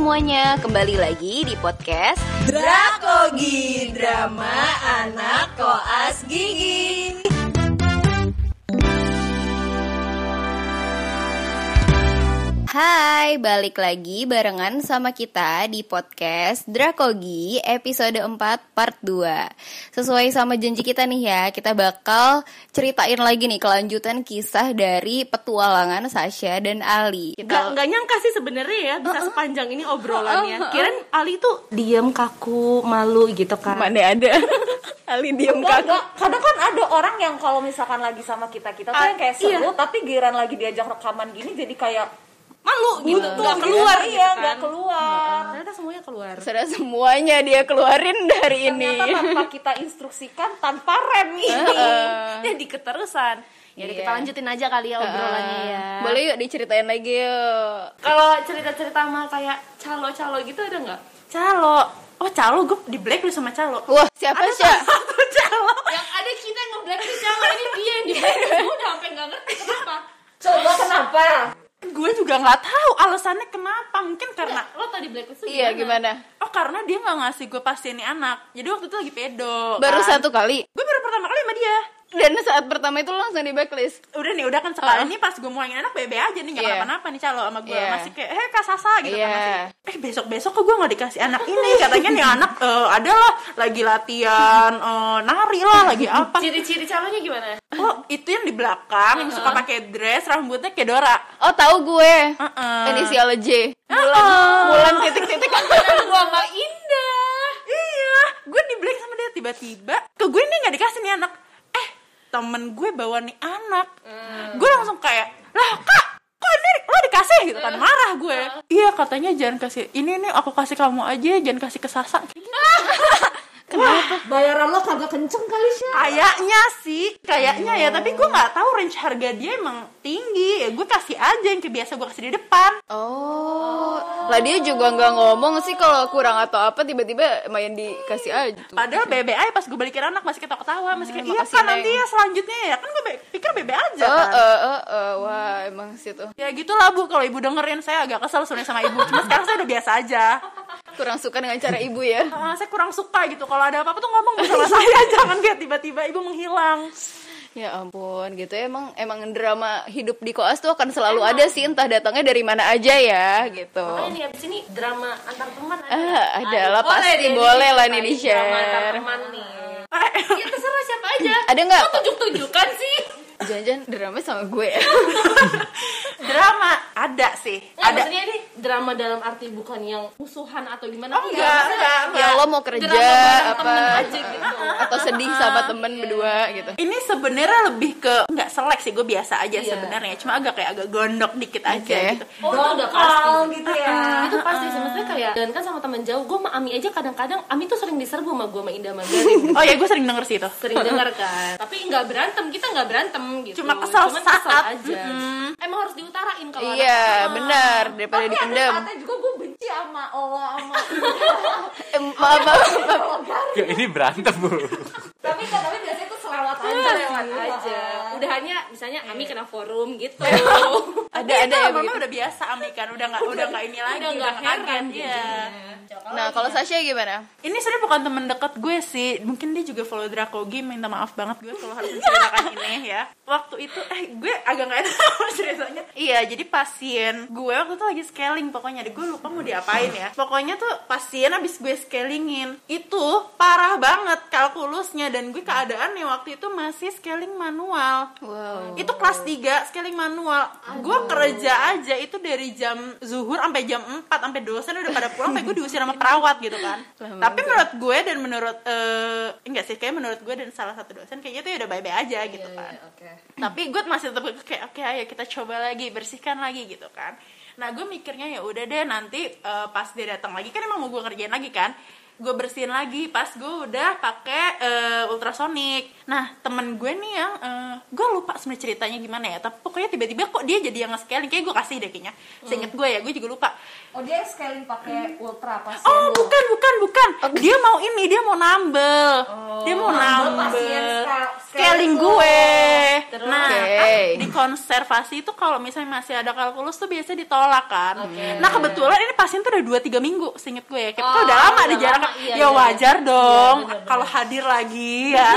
semuanya, kembali lagi di podcast Drakogi Drama Anak Koas Gigi Hai, balik lagi barengan sama kita di podcast Drakogi episode 4 part 2 Sesuai sama janji kita nih ya, kita bakal ceritain lagi nih kelanjutan kisah dari petualangan Sasha dan Ali. Gak, gak nyangka sih sebenarnya ya bisa sepanjang ini obrolannya. Kirain Ali tuh diem kaku, malu gitu kan. Mana ada? Ali diem Enggak, kaku. enggak. Kadang kan ada orang yang kalau misalkan lagi sama kita kita tuh Ah, yang kayak iya. seru, tapi giran lagi diajak rekaman gini jadi kayak Malu gitu, buntu gak gitu. keluar iya, gitu kan. nggak keluar. Ternyata semuanya keluar Sudah semuanya dia keluarin dari ini Ternyata tanpa kita instruksikan, tanpa rem ini. Jadi keterusan Jadi Iya. kita lanjutin aja kali ya obrolannya ya Boleh yuk diceritain lagi yuk Kalau cerita-cerita mah kayak calo-calo gitu ada nggak? Calo Oh calo, gue di blacklist sama calo Wah siapa sih? Satu calo yang ada kita yang nge-blacklist calo ini dia yang di blacklist gue udah sampai nggak ngerti kenapa Coba kenapa? Gue juga nggak tahu alasannya kenapa. Mungkin karena lo tadi blacklist tuh Iya gimana? Oh karena dia nggak ngasih gue pasti ini anak. Jadi waktu itu lagi pedo Baru kan. satu kali? Gue baru pertama kali sama dia Dan saat pertama itu lo langsung di backlist. Udah nih udah kan sekali ini pas gue mau yang anak bebe aja nih Gak Iya. kenapa-napa nih calo sama gue Iya. Masih kayak eh kak Sasa gitu Iya. kan masih. Eh besok-besok kok gue gak dikasih anak ini? Katanya nih anak eh, adalah lagi latihan eh, nari lah lagi apa. Ciri-ciri calonya gimana? Oh itu yang di belakang yang suka pakai dress rambutnya kayak Dora. Oh tahu gue. Heeh. Inisial J Bulan Bulan titik-titik. Gua sama Indah. Iya, gue di blank sama dia tiba-tiba. Ke gue nih nggak dikasih nih anak. Temen gue bawa nih anak. Gue langsung kayak, lah kak, kok ini lo dikasih gitu kan marah gue. Iya katanya jangan kasih ini nih aku kasih kamu aja, jangan kasih ke Sasa. Kayak gitu. Bayaran lo kagak kenceng kali sih. Kayaknya sih, kayaknya ya. Tapi gue nggak tahu range harga dia emang tinggi. Ya gue kasih aja yang kayak biasa gue kasih di depan. Oh Lah dia juga nggak ngomong sih kalau kurang atau apa Tiba-tiba main dikasih aja tuh Padahal aja pas gue balikin anak masih ketawa-ketawa, masih kayak iya makasih, kan nanti Neng." ya selanjutnya ya kan gue pikir bebe aja Oh, kan. eh, eh, eh, wah emang situ Ya gitulah bu, kalau ibu dengerin saya agak kesel sebenarnya sama ibu. Cuma sekarang saya udah biasa aja. Kurang suka dengan cara ibu ya. Ah, saya kurang suka gitu. Kalau ada apa-apa tuh ngomong sama saya, jangan kayak tiba-tiba ibu menghilang. Ya ampun, gitu ya emang emang drama hidup di koas tuh akan selalu ada sih, entah datangnya dari mana aja ya, gitu. makanya nih abis ini drama antar teman ada Ah, nggak? ada lah, pasti deh boleh lah nih diceritain drama antar teman nih ya terserah siapa aja Ada nggak? Kok tunjuk-tunjukkan sih Jangan-jangan drama sama gue. drama ada sih. Nggak, Ada. maksudnya ini drama dalam arti bukan yang musuhan atau gimana Oh enggak, enggak, enggak. ya lo mau kerja apa temen aja gitu atau sedih sama temen berdua gitu. Ini sebenarnya lebih ke nggak selek sih, gue biasa aja Iya. sebenarnya. Cuma agak kayak agak gondok dikit aja gitu. Oh itu udah pasti gitu ya. itu pasti sih maksudnya kayak dan kan sama teman jauh gue sama Ami aja kadang-kadang Ami tuh sering diserbu sama gue sama Indah Oh ya, gue sering denger sih itu. sering dengar kan tapi nggak berantem kita nggak berantem gitu Cuma kesel Cuman saat. kesel aja Mm-mm. emang harus diutarain kalau Iya, benar daripada Tapi ada dipendam. saatnya juga gue benci sama Allah sama maaf, maaf. Ya, ini berantem bu tapi kan tapi biasanya tuh selewat aja aja lewat sih. aja udah hanya misalnya Ami kena forum gitu Ada Iya, ada ya mama begitu. udah biasa Ami kan, udah nggak udah nggak ini lagi, udah nggak heran kaget. gitu Iya. Nah, kalau Sasha gimana? Ini sebenarnya bukan temen deket gue sih. Mungkin dia juga follow Drakogi. Minta maaf banget gue kalau harus menceritakan ini ya. Waktu itu eh gue agak nggak enak sama ceritanya. Iya, jadi pasien gue waktu itu lagi scaling pokoknya. Gue lupa mau diapain ya. Pokoknya tuh pasien abis gue scalingin itu parah banget kalkulusnya dan gue keadaannya waktu itu masih scaling manual. Wow. Itu kelas 3 scaling manual. Gue kerja aja itu dari jam zuhur sampai jam 4 sampai dosen udah pada pulang sampai gue diusir sama perawat gitu kan. Lama Tapi menurut gue dan menurut eh enggak sih kayak menurut gue dan salah satu dosen kayaknya tuh ya udah bye-bye aja gitu kan. Tapi gue masih tetap kayak oke ayo kita coba lagi bersihkan lagi gitu kan. Nah gue mikirnya ya udah deh nanti eh, pas dia datang lagi kan emang mau gue kerjain lagi kan. Gue bersihin lagi pas gue udah pakai eh, ultrasonic. Nah temen gue nih yang eh, gue lupa sebenarnya ceritanya gimana ya tapi pokoknya tiba-tiba kok dia jadi yang nge-scaling. Kayak gue kasih deh kayaknya seinget gue ya gue juga lupa. Oh dia scaling pakai ultra pasien oh lu. bukan bukan bukan. Dia mau ini dia mau nambel. Dia mau nambel scaling scaling gue. Terus? nah Oke. kan di konservasi itu kalau misalnya masih ada kalkulus tuh biasanya ditolak kan. Nah kebetulan ini pasien tuh udah 2-3 minggu seinget gue ya. Kayak Oh, udah lama udah jarak lama, iya, ya iya. wajar dong Iya, kalau hadir lagi ya.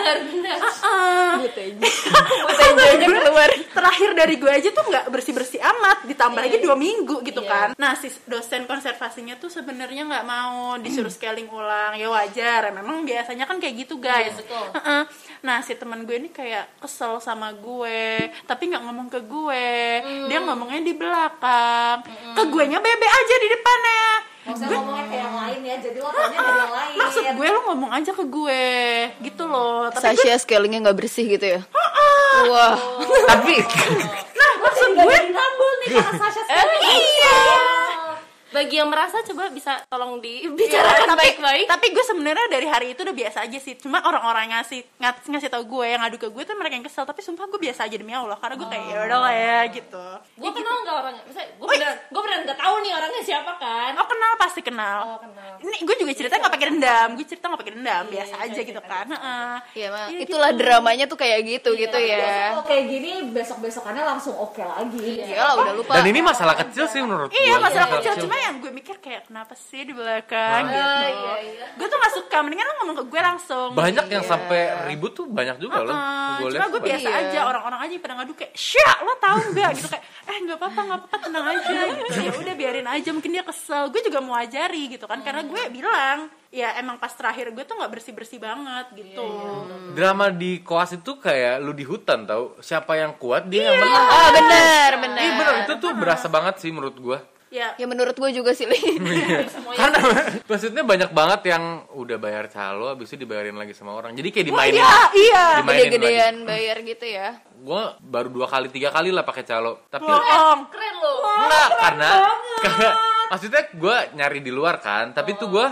Keluar. terakhir dari gue aja tuh nggak bersih bersih amat ditambah lagi dua minggu gitu Iya. kan. Nah si dosen konservasinya tuh sebenarnya nggak mau disuruh scaling ulang. Ya wajar memang biasanya kan kayak gitu guys. Iya, betul. Heeh. nah si teman gue ini kayak kesel sama gue tapi nggak ngomong ke gue. Dia ngomongnya di belakang. Ke gue nya bebe aja di depannya Maksudnya ngomongnya kayak yang lain ya, jadi lo taunya dari yang lain. maksud gue lo ngomong aja ke gue gitu loh tapi gue Sasha scalingnya nggak bersih gitu ya? Wah, Tapi nah maksud Gak gue jadi nambul nih karena Sasha Eh, scaling. iya bagi yang merasa coba bisa tolong Iya, dibicarakan tapi baik-baik. tapi gue sebenarnya dari hari itu udah biasa aja sih. Cuma orang-orang yang ngasih ngas- ngasih tau gue yang ngadu ke gue tuh mereka yang kesel. Tapi sumpah gue biasa aja demi allah. Karena gue kayak ya udah lah ya gitu. Gue kenal nggak orangnya? Misalnya gue beneran gue beneran nggak tahu nih orangnya siapa kan? Oh kenal pasti kenal. Oh, kenal. ini gue juga cerita nggak pakai dendam. Gue cerita nggak pakai dendam. Biasa aja gitu kan. Heeh. Iya, mah. Iya, Itulah gitu. dramanya tuh kayak gitu gitu ya. kayak gini besok-besokannya langsung oke lagi. Iyalah udah lupa. dan ini masalah kecil sih menurut Iya gua. masalah kecil. Cuma yang gue mikir kayak kenapa sih di belakang? Gitu. iya, iya. Gue tuh gak suka. Mendingan lo ngomong ke gue langsung. banyak yang sampai ribut tuh banyak juga loh. Heeh, Gua cuma lihat gue biasa Iya. aja. Orang-orang aja yang pada ngadu kayak Syah lo tahu nggak? Gitu kayak eh nggak apa-apa nggak apa-apa tenang aja. Gitu. Ya udah biarin aja. Mungkin dia kesel. Gue juga mau ajari gitu kan. Karena gue bilang ya emang pas terakhir gue tuh nggak bersih bersih banget gitu. Banyak. drama di koas itu kayak lu di hutan tau. Siapa yang kuat dia yang menang. Ah benar benar. Iya bener itu tuh berasa banget sih menurut gua ya. Ya menurut gue juga sih. Li. karena maksudnya banyak banget yang udah bayar calo abis itu dibayarin lagi sama orang. Jadi kayak dimainin iya iya. Dimainin lagi. Gede-gedean bayar gitu ya. gua baru dua kali tiga kali lah pakai calo. Tapi bohong keren loh. Enggak karena karena maksudnya gue nyari di luar kan. Tapi tuh gue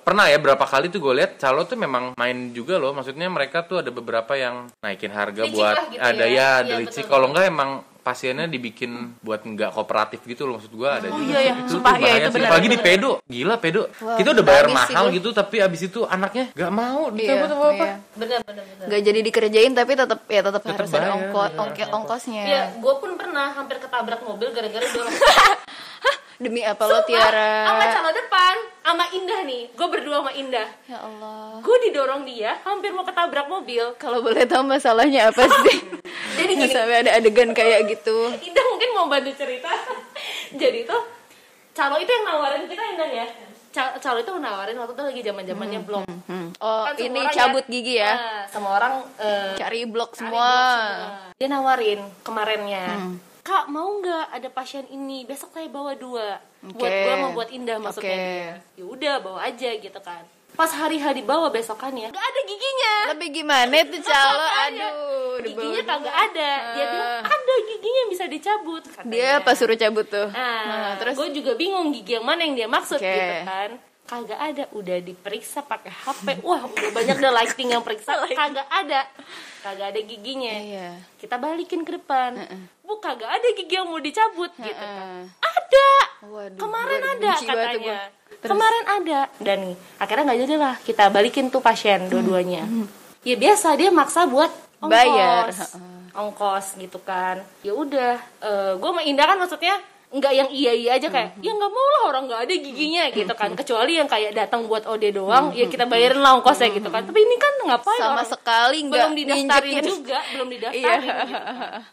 pernah ya berapa kali tuh gue lihat calo tuh memang main juga loh. Maksudnya mereka tuh ada beberapa yang naikin harga Licik buat gitu ada ya. ya, ada Iya, licik. kalau enggak emang pasiennya dibikin buat nggak kooperatif gitu loh maksud gue ada Oh, juga iya, iya. itu Sumpah, iya, itu sih. benar, apalagi di benar. pedo gila pedo Wah, kita udah bayar mahal gitu tapi abis itu anaknya nggak mau Iya, dicabut apa apa iya. bener bener bener Gak jadi dikerjain tapi tetap ya tetap Tetep harus ada bayar, ongkos iya. ongkos ongkosnya. ya gue pun pernah hampir ketabrak mobil gara-gara dorong Demi apa lo Tiara? sama calon depan sama Indah nih gue berdua sama Indah Ya Allah. gue didorong dia hampir mau ketabrak mobil Kalau boleh tahu masalahnya apa sih? Jadi gini. sampai ada adegan kayak gitu. Indah mungkin mau bantu cerita jadi tuh calo itu yang nawarin kita Indah ya Ca- calo itu nawarin waktu itu lagi zaman zamannya blog Hmm. Oh, Kan ini cabut ya- gigi ya. Nah, semua orang eh, Cari cari semua. blog semua. dia nawarin kemarinnya Hmm. kak mau nggak ada pasien ini besok saya bawa dua buat Oke. gua mau buat Indah maksudnya dia. ya udah bawa aja gitu kan pas hari hari bawa besokannya nggak ada giginya Lebih gimana tuh calo? Aduh, udah giginya kagak ada dia Ah. bilang ada giginya yang bisa dicabut katanya. Dia apa suruh cabut tuh? Nah, Nah, terus gue juga bingung gigi yang mana yang dia maksud Oke. gitu kan. Kagak ada, udah diperiksa pakai HP. Wah, udah banyak dah lighting yang periksa. Kagak ada. Kagak ada giginya. Iya. Kita balikin ke depan. Bu, kagak ada gigi yang mau dicabut gitu kan. Ada. Waduh, Kemarin ada katanya. Kemarin ada. Dan akhirnya nggak jadi lah. Kita balikin tuh pasien dua-duanya. Ya biasa dia maksa buat ongkos. Bayar. Ongkos gitu kan. Ya udah, gue sama Indah kan maksudnya nggak yang iya iya aja kayak ya nggak mau lah orang nggak ada giginya gitu kan kecuali yang kayak datang buat OD doang ya kita bayarin lah ongkosnya gitu kan tapi ini kan ngapain sama orang sekali nggak belum didaftarin juga belum Iya. didaftarin gitu.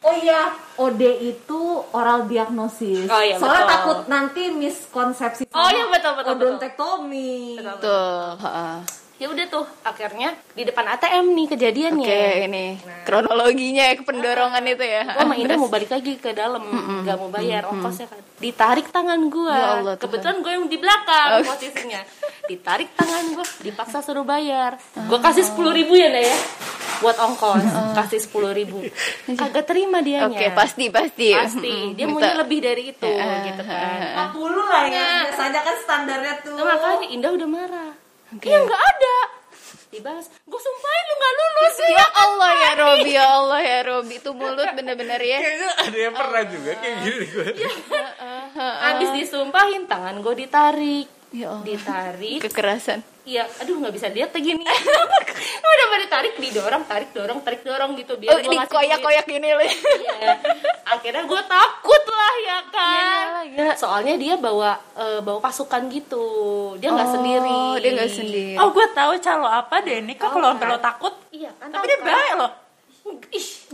Oh iya, OD itu oral diagnosis. Oh iya, Soalnya betul. takut nanti miskonsepsi Oh iya, betul, betul, betul. odontektomi. Tuh, heeh. Ya udah tuh akhirnya di depan ATM nih kejadiannya. Oke, ini kronologinya pendorongan itu ya. gue sama Indah mau balik lagi ke dalam nggak mau bayar ongkosnya kan. Ditarik tangan gue Ya Allah, kebetulan gue yang di belakang posisinya. Ditarik tangan gue dipaksa suruh bayar. Gue kasih sepuluh ribu ya Nda ya buat ongkos. Kasih sepuluh ribu. Kagak terima dianya. Oke, pasti pasti. pasti. Mm-mm. dia Minta- maunya lebih dari itu gitu kan. 40 lah ya. Biasanya kan standarnya tuh. Nah, makanya Indah udah marah iya nggak ada. Dibahas gue sumpahin lu nggak lulus. Ya Allah ya Robi, ya Allah ya Robi. Itu mulut bener-bener ya. Kayaknya ada yang pernah juga kayak gini gue. habis disumpahin tangan gue ditarik. Ya Allah. ditarik. Kekerasan Iya, aduh nggak bisa lihat lagi nih. Udah pada tarik, didorong, tarik, dorong, tarik, dorong gitu. Biar Oh gua ngasih koyak-koyak gini loh. Iya. Akhirnya gue takut lah ya kan. Iya, iya. Soalnya dia bawa eh, bawa pasukan gitu. Dia nggak Oh, sendiri. dia nggak sendiri Oh gue tahu calo apa deh ini kok kalau kan? lo takut Iya kan. Tapi dia kan? baik loh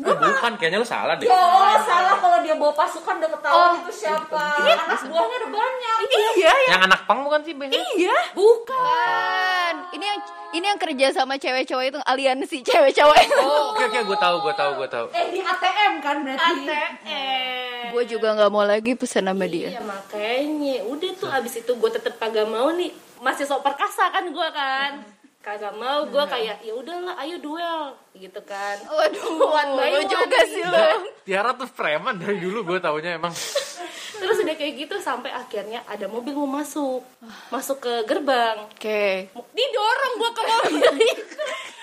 Eh, bukan, kayaknya lu salah deh. Oh, salah kalau dia bawa pasukan udah ketahuan itu siapa. Anak buahnya ada banyak. Iya ya Yang anak pang bukan sih biasanya? Iya Bukan Ini yang ini yang kerja sama cewek cowok itu aliansi cewek cowok itu Oh, oke oke, gue tahu, gue tahu, gue tahu. Eh di ATM kan berarti. ATM. Gue juga nggak mau lagi pesan sama dia Iya makanya udah tuh abis itu gue tetep kagak mau nih masih sok perkasa kan gue kan kagak mau gue kayak ya udahlah ayo duel gitu kan. Waduh, Kuat lo banget juga sih lo Tiara tuh preman dari dulu gue taunya emang. terus udah kayak gitu sampai akhirnya ada mobil mau masuk. Masuk ke gerbang. Oke. Didorong gue ke mobil.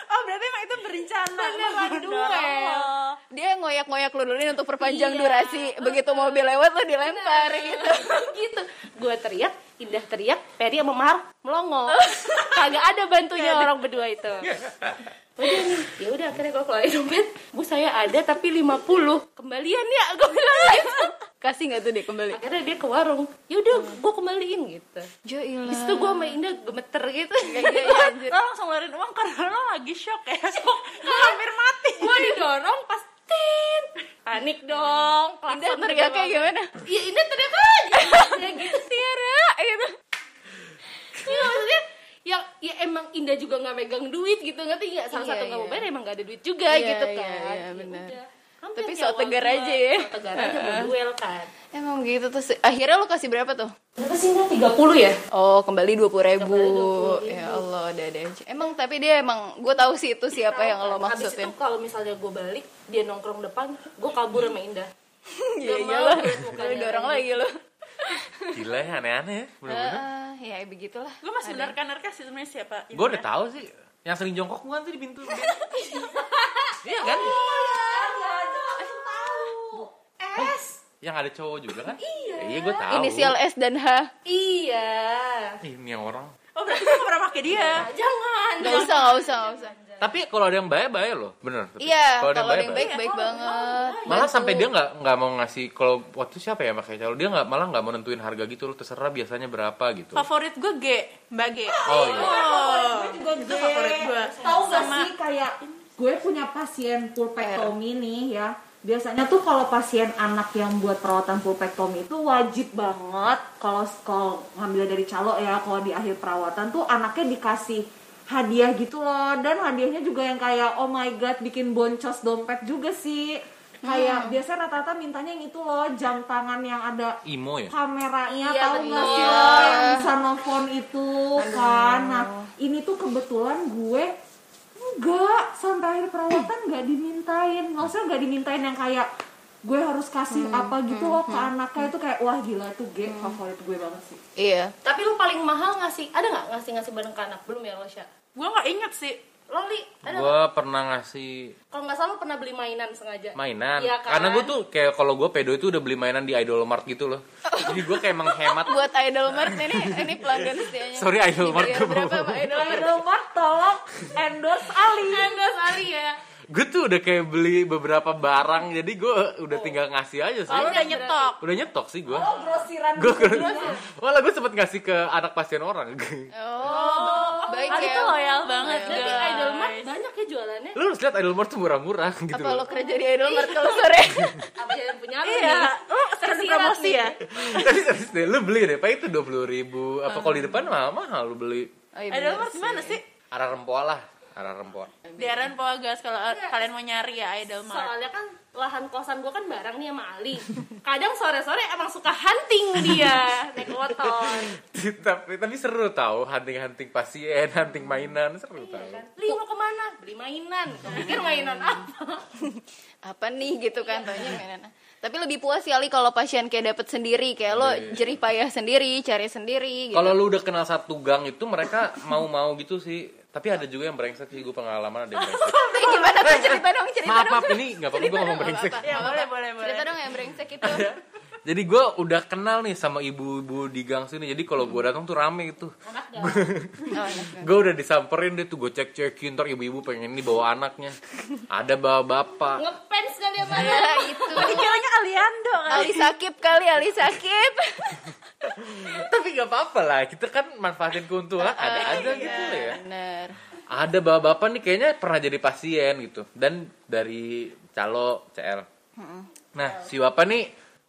Oh berarti emang itu berencana. Beneran duel. Dia ngoyak-ngoyak lu dulu untuk perpanjang Iya. durasi. Begitu mobil lewat lo dilempar gitu. Gitu. Gue teriak Indah teriak Peri sama Mahar melongo kagak ada bantunya orang berdua itu. Udah nih ya udah akhirnya gue keluarin dompet. Bu saya ada tapi 50 kembalian ya gue bilang gitu. Kasih nggak tuh dia kembali? akhirnya dia ke warung. Ya udah gue kembaliin gitu. Jo ilah. Habis itu gue sama Indah gemeter gitu. Iya, iya, anjir. Lo langsung ngeluarin uang karena lo lagi shock ya. Lo hampir mati. Gue didorong pas tin. Panik dong. Indah teriaknya gimana? Iya Indah teriak aja ya gitu Tiara gitu Iya maksudnya yang ya emang Indah juga nggak megang duit gitu ngerti nggak salah Iya, satu nggak mau iya. bayar emang nggak ada duit juga Iya, gitu iya, kan iya, Ya benar. udah. Hampir Tapi so tegar gua. aja ya. so tegar aja mau duel kan Emang gitu terus akhirnya lo kasih berapa tuh? berapa sih Indah 30 ya Oh kembali dua puluh ribu. Kembali 20.000. Ya Allah ada ada aja. Emang tapi dia emang gue tahu sih itu siapa yang lo Habis maksudin. itu kalau misalnya gue balik dia nongkrong depan gue kabur sama Indah Iya iyalah. mau Lo dorong lagi. lagi lo. Gila ya, aneh-aneh ya, bener-bener. Ah, ya begitulah. Gue masih menerka-nerka sih sebenarnya siapa Gue udah tahu sih, yang sering jongkok bukan sih di pintu. Iya kan? S. Yang ada cowok juga kan? Iya. Iya, gue tahu. Inisial S dan H. iya Ih, Ini yang orang. Oh berarti gue gak pernah pakai dia jangan Gak usah, gak usah, gak usah. Tapi kalau ada yang bayar bayar loh, bener. Tapi Iya, kalau kalau ada yang bayar, baik baik banget. Malah Bantu. sampai dia nggak nggak mau ngasih kalau waktu siapa ya pakai calo dia nggak malah nggak mau nentuin harga gitu loh terserah biasanya berapa gitu. Favorit gue G Mbak G Oh iya. Oh juga Itu favorit gue Tahu gak Sama sih kayak gue punya pasien pulpectomy nih ya. Biasanya tuh kalau pasien anak yang buat perawatan pulpectomy itu wajib banget kalau kalau ngambil dari calo ya kalau di akhir perawatan tuh anaknya dikasih hadiah gitu loh. Dan hadiahnya juga yang kayak oh my god bikin boncos dompet juga sih. Kayak biasanya rata-rata mintanya yang itu loh jam tangan yang ada Imo ya. kameranya Iya, tahu nggak sih lo yang bisa nelfon itu kan? Nah ini tuh kebetulan gue enggak sampai akhir perawatan nggak dimintain. Maksudnya nggak dimintain yang kayak gue harus kasih apa gitu loh ke anaknya itu kayak wah gila itu G favorit gue banget sih Iya. tapi lu paling mahal ngasih ada nggak ngasih ngasih bareng ke anak belum ya lo Sya? Gue gak inget sih Loli ada nggak? Gue pernah ngasih kalau nggak salah lu pernah beli mainan sengaja mainan. Iya kan? Karena gue tuh kayak kalau gue pedo itu udah beli mainan di Idol Mart gitu loh. Jadi gue kayak menghemat. Buat Idol Mart ini ini pelanggan setianya. Sorry, Idol Mart tuh. berapa Idol Mart? Tolong endorse Ali enggak kali ya gue tuh udah kayak beli beberapa barang jadi gue udah tinggal ngasih aja sih. Lalu udah nyetok Udah nyetok sih gue. oh grosiran Gue gitu. malah gue sempet ngasih ke anak pasien orang. Oh, baik ya. tuh loyal banget berarti guys idol mart banyak ya jualannya Lu harus lihat Idol Mart tuh murah-murah gitu Apa lo kerja di Idol Mart kalau sore? apa yang punya lu Iya sering Tersirat promosi ya Tapi serius deh, lu beli deh, Pak itu dua puluh ribu. Apa kalau di depan mahal mahal lu beli? Oh, iya Idol Mart gimana sih? Arah rempoa lah, arah. Di Aren Poagas kalau uh, kalian mau nyari ya Idol Mart soalnya kan lahan kosan gua kan bareng nih sama Ali kadang sore-sore emang suka hunting dia naik motor tapi tapi seru tau hunting-hunting pasien, hunting mainan seru tau. Li mau ke mana? Beli mainan. Pikir mainan apa? apa nih gitu kan taunya mainan. Tapi lebih puas kali kalau pasien kayak dapet sendiri, kayak lo jerih payah sendiri, cari sendiri gitu. Kalau lu udah kenal satu gang itu mereka mau-mau gitu sih. Tapi ada juga yang brengsek sih gue pengalaman ada yang brengsek. Eh, gimana tuh cerita dong, cerita maaf dong. maaf ini nggak apa-apa gue ngomong brengsek. Ya boleh boleh boleh. Cerita dong yang brengsek itu. Jadi gue udah kenal nih sama ibu-ibu di gang sini. Jadi kalau gue datang tuh rame gitu. Oh, gue udah disamperin deh tuh gue cek cekin ntar ibu-ibu pengen ini bawa anaknya. Ada bawa bapak. ngefans kali ya Pak? ya itu. Dikiranya Aliando kan. Ali Sakib kali, Ali Sakib. Tapi nggak apa-apa lah. Kita kan manfaatin keuntungan ada aja gitu lah ya. Bener. Ada bapak-bapak nih kayaknya pernah jadi pasien gitu. Dan dari calo CL. Nah si bapak nih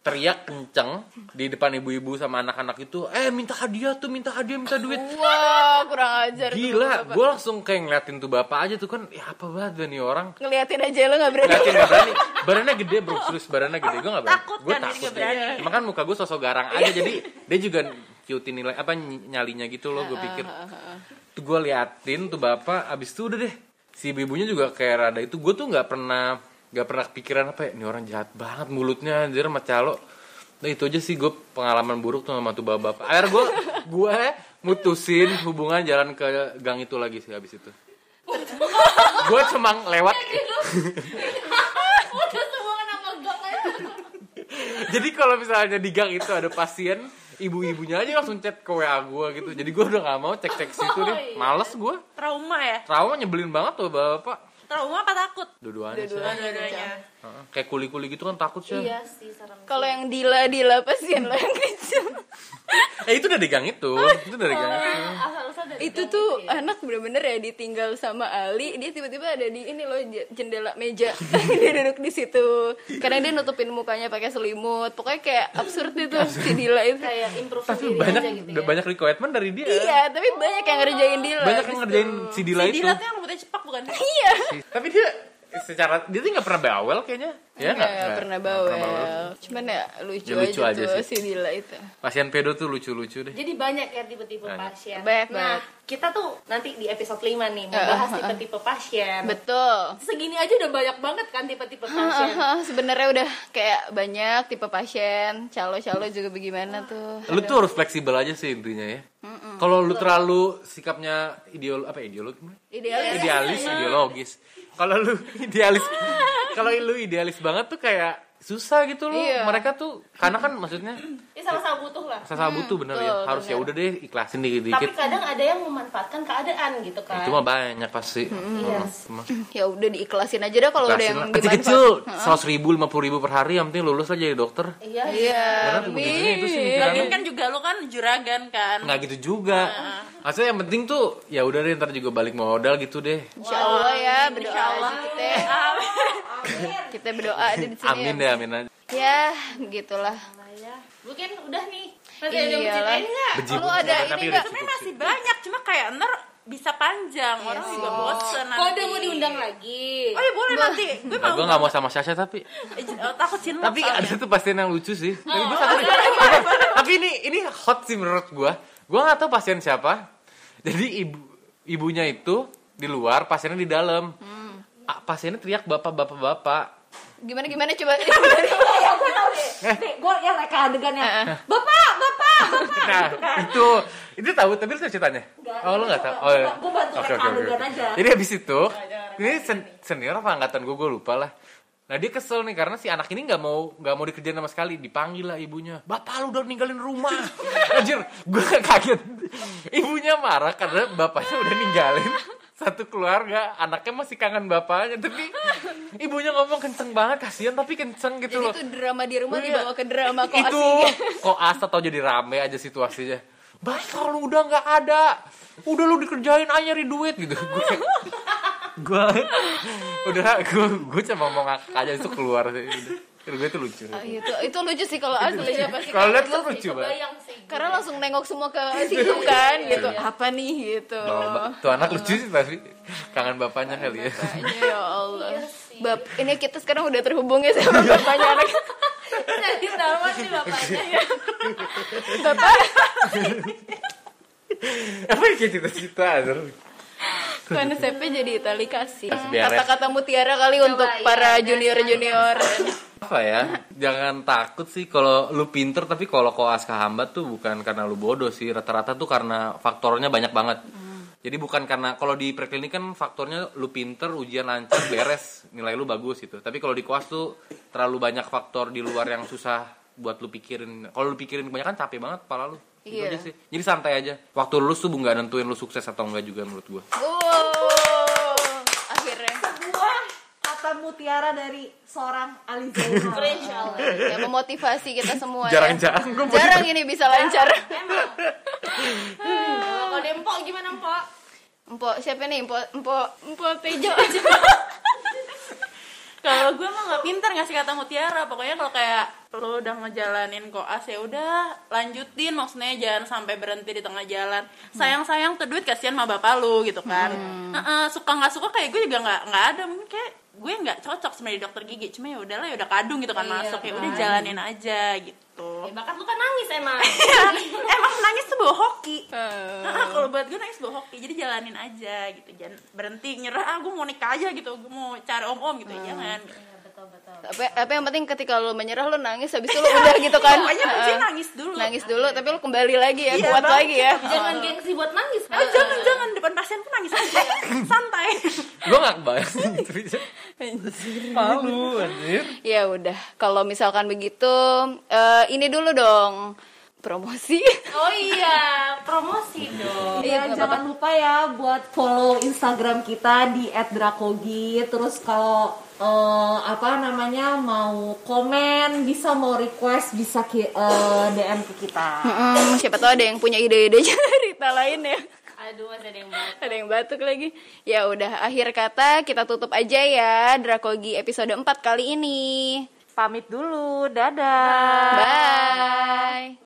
teriak kenceng di depan ibu-ibu sama anak-anak itu, eh minta hadiah tuh, minta hadiah, minta duit. Wah, kurang ajar Gila, gue langsung kayak ngeliatin tuh bapak aja tuh kan, ya apa banget nih orang. Ngeliatin aja lo gak berani. Ngeliatin gak berani, badannya gede bro, serius badannya gede, gue gak berani. Takut Gue kan, takut. berani. Emang kan muka gue sosok garang aja, jadi dia juga ciutin nilai apa ny- nyalinya gitu loh, gue pikir. Tuh gue liatin tuh bapak, abis itu udah deh, si ibunya juga kayak rada itu, gue tuh nggak pernah nggak pernah pikiran apa ya, ini orang jahat banget mulutnya anjir sama calo. Nah itu aja sih gue pengalaman buruk tuh sama tuh bapak. Akhirnya gue gue mutusin hubungan jalan ke gang itu lagi sih habis itu. gue cuma lewat. Gang aja. Jadi kalau misalnya di gang itu ada pasien, ibu-ibunya aja langsung chat ke WA gue gitu. Jadi gue udah gak mau cek-cek situ deh. Males gue. Trauma ya? Trauma nyebelin banget tuh bapak. Trauma apa takut? Dua-duanya sih. Dua-duanya. Heeh, Kayak kuli-kuli gitu kan takut sih. Iya sih serem. Kalau yang dila-dila pasien lo yang kecil. Eh itu dari gang itu. Itu dari gang itu. Asal usah dari itu tuh gitu ya. anak bener-bener ya ditinggal sama Ali dia tiba-tiba ada di ini loh jendela meja dia duduk di situ kadang dia nutupin mukanya pakai selimut pokoknya kayak absurd itu si Dila itu kayak improve Tapi banyak aja gitu ya. banyak requirement dari dia. iya tapi banyak yang ngerjain Dila Banyak yang ngerjain si Dila Si itu. Dila tuh yang rambutnya cepak bukan? iya Tapi dia secara dia tuh nggak pernah bawel kayaknya. Ya nggak pernah nggak bawel cuman ya lucu, Ya, lucu aja, aja tuh sih. si Dila itu Pasien pedo tuh lucu-lucu deh. Jadi banyak ya tipe-tipe Banyak. pasien. Banyak nah, banget. kita tuh nanti di episode 5 nih mau bahas uh, tipe-tipe pasien. betul Segini aja udah banyak banget kan tipe-tipe pasien. Sebenarnya udah kayak banyak tipe pasien calo-calo juga bagaimana tuh Lu tuh harus fleksibel aja sih intinya ya. Kalau lu terlalu sikapnya ideol apa ya, ideologis? idealis Idealis, ideologis. Kalau lu idealis, kalau lu idealis banget tuh kayak susah gitu loh. Iya. Mereka tuh karena kan maksudnya Ini sama-sama butuh lah. sama butuh bener ya. betul, Harus ya udah deh ikhlasin dikit Tapi dikit. kadang ada yang memanfaatkan keadaan gitu kan. Itu mah banyak pasti. Iya. Cuma ya udah diikhlasin aja dah kalau udah yang lah. kecil-kecil dimanfaat seratus ribu, lima puluh ribu per hari, yang penting lulus aja jadi dokter. Iya. iya Karena itu sih amin. Lagian kan juga lu kan juragan kan. Nggak gitu juga. Maksudnya yang penting tuh ya udah deh ntar juga balik modal gitu deh. Insya Allah ya berdoa Allah. kita kita berdoa aja di sini Amin ya. deh, amin aja. ya gitulah ya. Mungkin udah nih. Masih ada yang nggak? Lu ada ini tapi nggak? Sebenarnya masih sih. banyak, cuma kayak ntar bisa panjang. Orang juga bosen nanti. Kalau udah mau diundang lagi. Oh ya boleh nanti. Gue Nah, mau. gue gak mau sama Sasha tapi Eh, oh, takut cinlok tapi ada satu pasien yang lucu sih. Tapi Oh, gua satu nih. tapi ini ini hot sih menurut gua. Gua nggak tahu pasien siapa. Jadi ibu ibunya itu di luar, pasiennya di dalam. Hmm. Pasiennya teriak bapak bapak bapak. gimana gimana coba ya gue tau deh nih gue yang reka adegannya bapak bapak bapak Nah itu itu tahu tapi lu tahu ceritanya. Oh lu nggak tahu. Oh ya. Gua bantu Oke reka oke oke. adegan aja. Jadi habis itu ini sen- senior apa angkatan gue gue lupa lah. Nah dia kesel nih karena si anak ini nggak mau nggak mau dikerjain sama sekali. Dipanggil lah ibunya. Bapak lu udah ninggalin rumah. Anjir gue kaget. Ibunya marah karena bapaknya udah ninggalin satu keluarga. Anaknya masih kangen bapaknya. Tapi ibunya ngomong kenceng banget kasihan tapi kenceng gitu jadi loh. itu drama di rumah Iya. dibawa ke drama kok itu koas atau jadi rame aja situasinya. Bapak lu udah nggak ada. Udah lu dikerjain aja nyari duit gitu. Gue gue udah gue gue cuma mau ngakak aja itu keluar sih. Gue itu lucu. Ah, itu itu lucu sih kalau aslinya pasti kalau lihat kayak kan lucu banget. Karena langsung nengok semua ke situ kan gitu. Apa nih gitu. Tuh anak lucu sih tapi kangen bapaknya kali ya. Bapaknya, ya Allah. Bab ini kita sekarang udah terhubung ya sama bapaknya. Anak Jadi nama sih bapaknya ya. bapak. Apa yang kayak cita-cita Konsepnya jadi tali kasih. Beres. Kata-kata mutiara kali untuk iya, para junior-junior. apa ya? Jangan takut sih kalau lu pinter tapi kalau koas kehambat tuh bukan karena lu bodoh sih. Rata-rata tuh karena faktornya banyak banget. Jadi bukan karena kalau di preklinik kan faktornya lu pinter ujian lancar beres. Nilai lu bagus gitu. Tapi kalau di koas tuh terlalu banyak faktor di luar yang susah buat lu pikirin. Kalau lu pikirin kebanyakan capek banget kepala lu Gitu Iya. aja sih jadi santai aja waktu lulus tuh nggak nentuin lu sukses atau enggak juga menurut gua Wow, akhirnya Sebuah kata mutiara dari seorang Ali Zainal. ya memotivasi kita semua jarang-jarang ya. Jarang ini bisa lancar. kalau dempok gimana empok Empok siapa nih? Empok Empok Empok Tejo. kalau gue mah nggak pinter ngasih kata mutiara. Pokoknya kalau kayak lo udah ngejalanin koas ya udah lanjutin. Maksudnya jangan sampai berhenti di tengah jalan. Sayang sayang tuh duit kasihan sama bapak lu gitu kan. Heeh, suka nggak suka kayak gue juga nggak nggak ada. Mungkin kayak gue nggak cocok sebenarnya di dokter gigi. Cuma ya udahlah ya udah kadung gitu kan masuk. Ya udah jalanin aja gitu ya bakat lu kan nangis emang. Emang nangis tuh bawa hoki. Heeh, kalau buat gue nangis bawa hoki jadi jalanin aja gitu. Jangan berhenti nyerah ah gue mau nikah aja gitu. Gue mau cari om om gitu jangan gitu. Tapi, tapi yang penting ketika lu menyerah lu nangis habis itu lu udah gitu kan. pokoknya mesti Heeh. nangis dulu. Nangis dulu tapi lu kembali lagi ya, Iya, kuat Bang. lagi ya. jangan gengsi buat nangis. Ah, jangan jangan. Depan pasien pun nangis aja. Santai. Gua nggak kebayang malu anjir. Ya udah, kalau misalkan begitu eh, ini dulu dong. Promosi. oh iya promosi dong. Iya, jangan lupa ya buat follow Instagram kita di @drakogi. Terus kalau eh, apa namanya mau komen, bisa mau request, bisa ki- eh, DM ke kita. Mm-mm, siapa tahu ada yang punya ide-ide cerita lain ya. aduh ada yang batuk Ada yang batuk lagi. Ya udah, akhir kata kita tutup aja ya Drakogi episode 4 kali ini. pamit dulu dadah Bye.